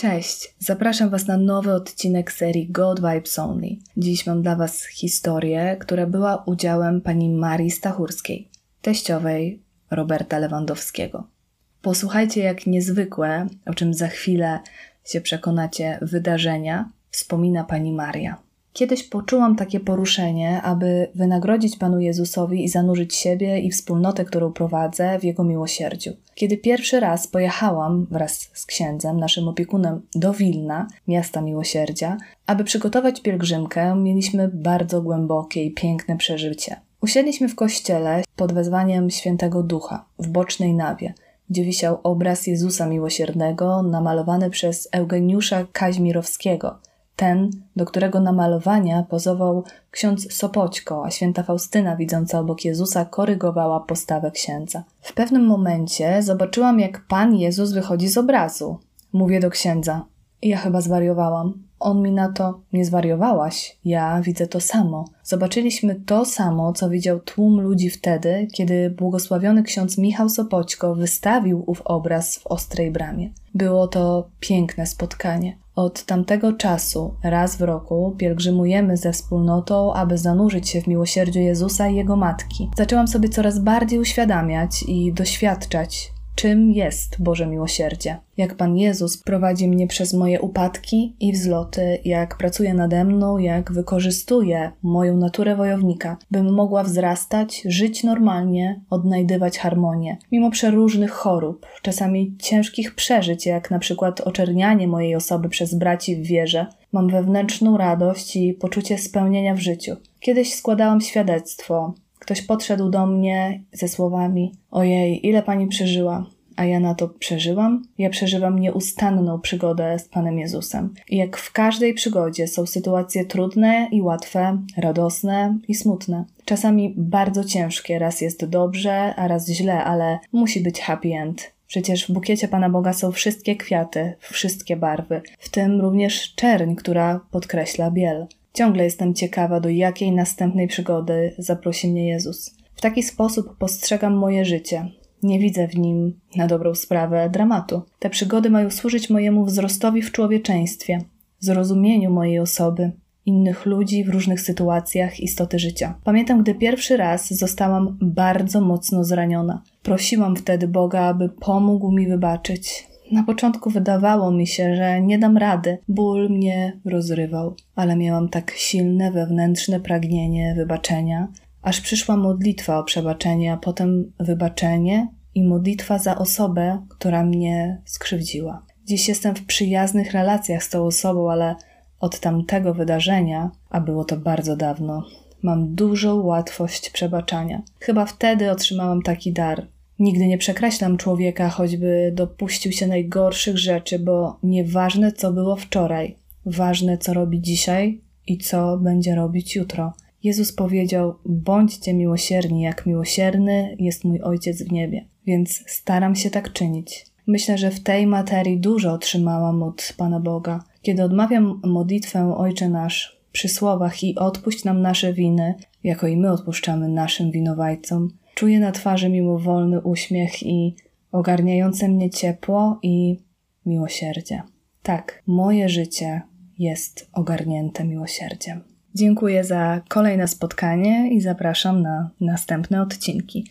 Cześć, zapraszam Was na nowy odcinek serii God Vibes Only. Dziś mam dla Was historię, która była udziałem pani Marii Stachurskiej, teściowej Roberta Lewandowskiego. Posłuchajcie, jak niezwykłe, o czym za chwilę się przekonacie, wydarzenia wspomina pani Maria. Kiedyś poczułam takie poruszenie, aby wynagrodzić Panu Jezusowi i zanurzyć siebie i wspólnotę, którą prowadzę, w Jego miłosierdziu. Kiedy pierwszy raz pojechałam wraz z księdzem, naszym opiekunem, do Wilna, miasta miłosierdzia, aby przygotować pielgrzymkę, mieliśmy bardzo głębokie i piękne przeżycie. Usiedliśmy w kościele pod wezwaniem Świętego Ducha, w bocznej nawie gdzie wisiał obraz Jezusa Miłosiernego namalowany przez Eugeniusza Kaźmirowskiego, ten, do którego namalowania pozował ksiądz Sopoćko, a święta Faustyna, widząca obok Jezusa, korygowała postawę księdza. W pewnym momencie zobaczyłam, jak Pan Jezus wychodzi z obrazu. Mówię do księdza. Ja chyba zwariowałam. On mi na to, nie zwariowałaś, ja widzę to samo. Zobaczyliśmy to samo, co widział tłum ludzi wtedy, kiedy błogosławiony ksiądz Michał Sopoćko wystawił ów obraz w Ostrej Bramie. Było to piękne spotkanie. Od tamtego czasu, raz w roku, pielgrzymujemy ze wspólnotą, aby zanurzyć się w miłosierdziu Jezusa i Jego Matki. Zaczęłam sobie coraz bardziej uświadamiać i doświadczać, czym jest Boże miłosierdzie. Jak Pan Jezus prowadzi mnie przez moje upadki i wzloty, jak pracuje nade mną, jak wykorzystuje moją naturę wojownika, bym mogła wzrastać, żyć normalnie, odnajdywać harmonię, mimo przeróżnych chorób, czasami ciężkich przeżyć, jak na przykład oczernianie mojej osoby przez braci w wierze, mam wewnętrzną radość i poczucie spełnienia w życiu. Kiedyś składałam świadectwo, Ktoś podszedł do mnie ze słowami: Ojej, ile pani przeżyła? A ja na to przeżyłam. Ja przeżywam nieustanną przygodę z Panem Jezusem. I jak w każdej przygodzie są sytuacje trudne i łatwe, radosne i smutne. Czasami bardzo ciężkie, raz jest dobrze, a raz źle, ale musi być happy end. Przecież w bukiecie Pana Boga są wszystkie kwiaty, wszystkie barwy, w tym również czerń, która podkreśla biel. Ciągle jestem ciekawa, do jakiej następnej przygody zaprosi mnie Jezus. W taki sposób postrzegam moje życie. Nie widzę w nim, na dobrą sprawę, dramatu. Te przygody mają służyć mojemu wzrostowi w człowieczeństwie, zrozumieniu mojej osoby, innych ludzi w różnych sytuacjach istoty życia. Pamiętam, gdy pierwszy raz zostałam bardzo mocno zraniona. Prosiłam wtedy Boga, aby pomógł mi wybaczyć, na początku wydawało mi się, że nie dam rady. Ból mnie rozrywał, ale miałam tak silne wewnętrzne pragnienie wybaczenia, aż przyszła modlitwa o przebaczenie, a potem wybaczenie i modlitwa za osobę, która mnie skrzywdziła. Dziś jestem w przyjaznych relacjach z tą osobą, ale od tamtego wydarzenia, a było to bardzo dawno, mam dużą łatwość przebaczania. Chyba wtedy otrzymałam taki dar, Nigdy nie przekreślam człowieka, choćby dopuścił się najgorszych rzeczy, bo nieważne co było wczoraj, ważne co robi dzisiaj i co będzie robić jutro. Jezus powiedział: Bądźcie miłosierni, jak miłosierny jest mój Ojciec w niebie. Więc staram się tak czynić. Myślę, że w tej materii dużo otrzymałam od Pana Boga. Kiedy odmawiam modlitwę Ojcze Nasz przy słowach i odpuść nam nasze winy, jako i my odpuszczamy naszym winowajcom, Czuję na twarzy mimowolny uśmiech i ogarniające mnie ciepło i miłosierdzie. Tak, moje życie jest ogarnięte miłosierdziem. Dziękuję za kolejne spotkanie i zapraszam na następne odcinki.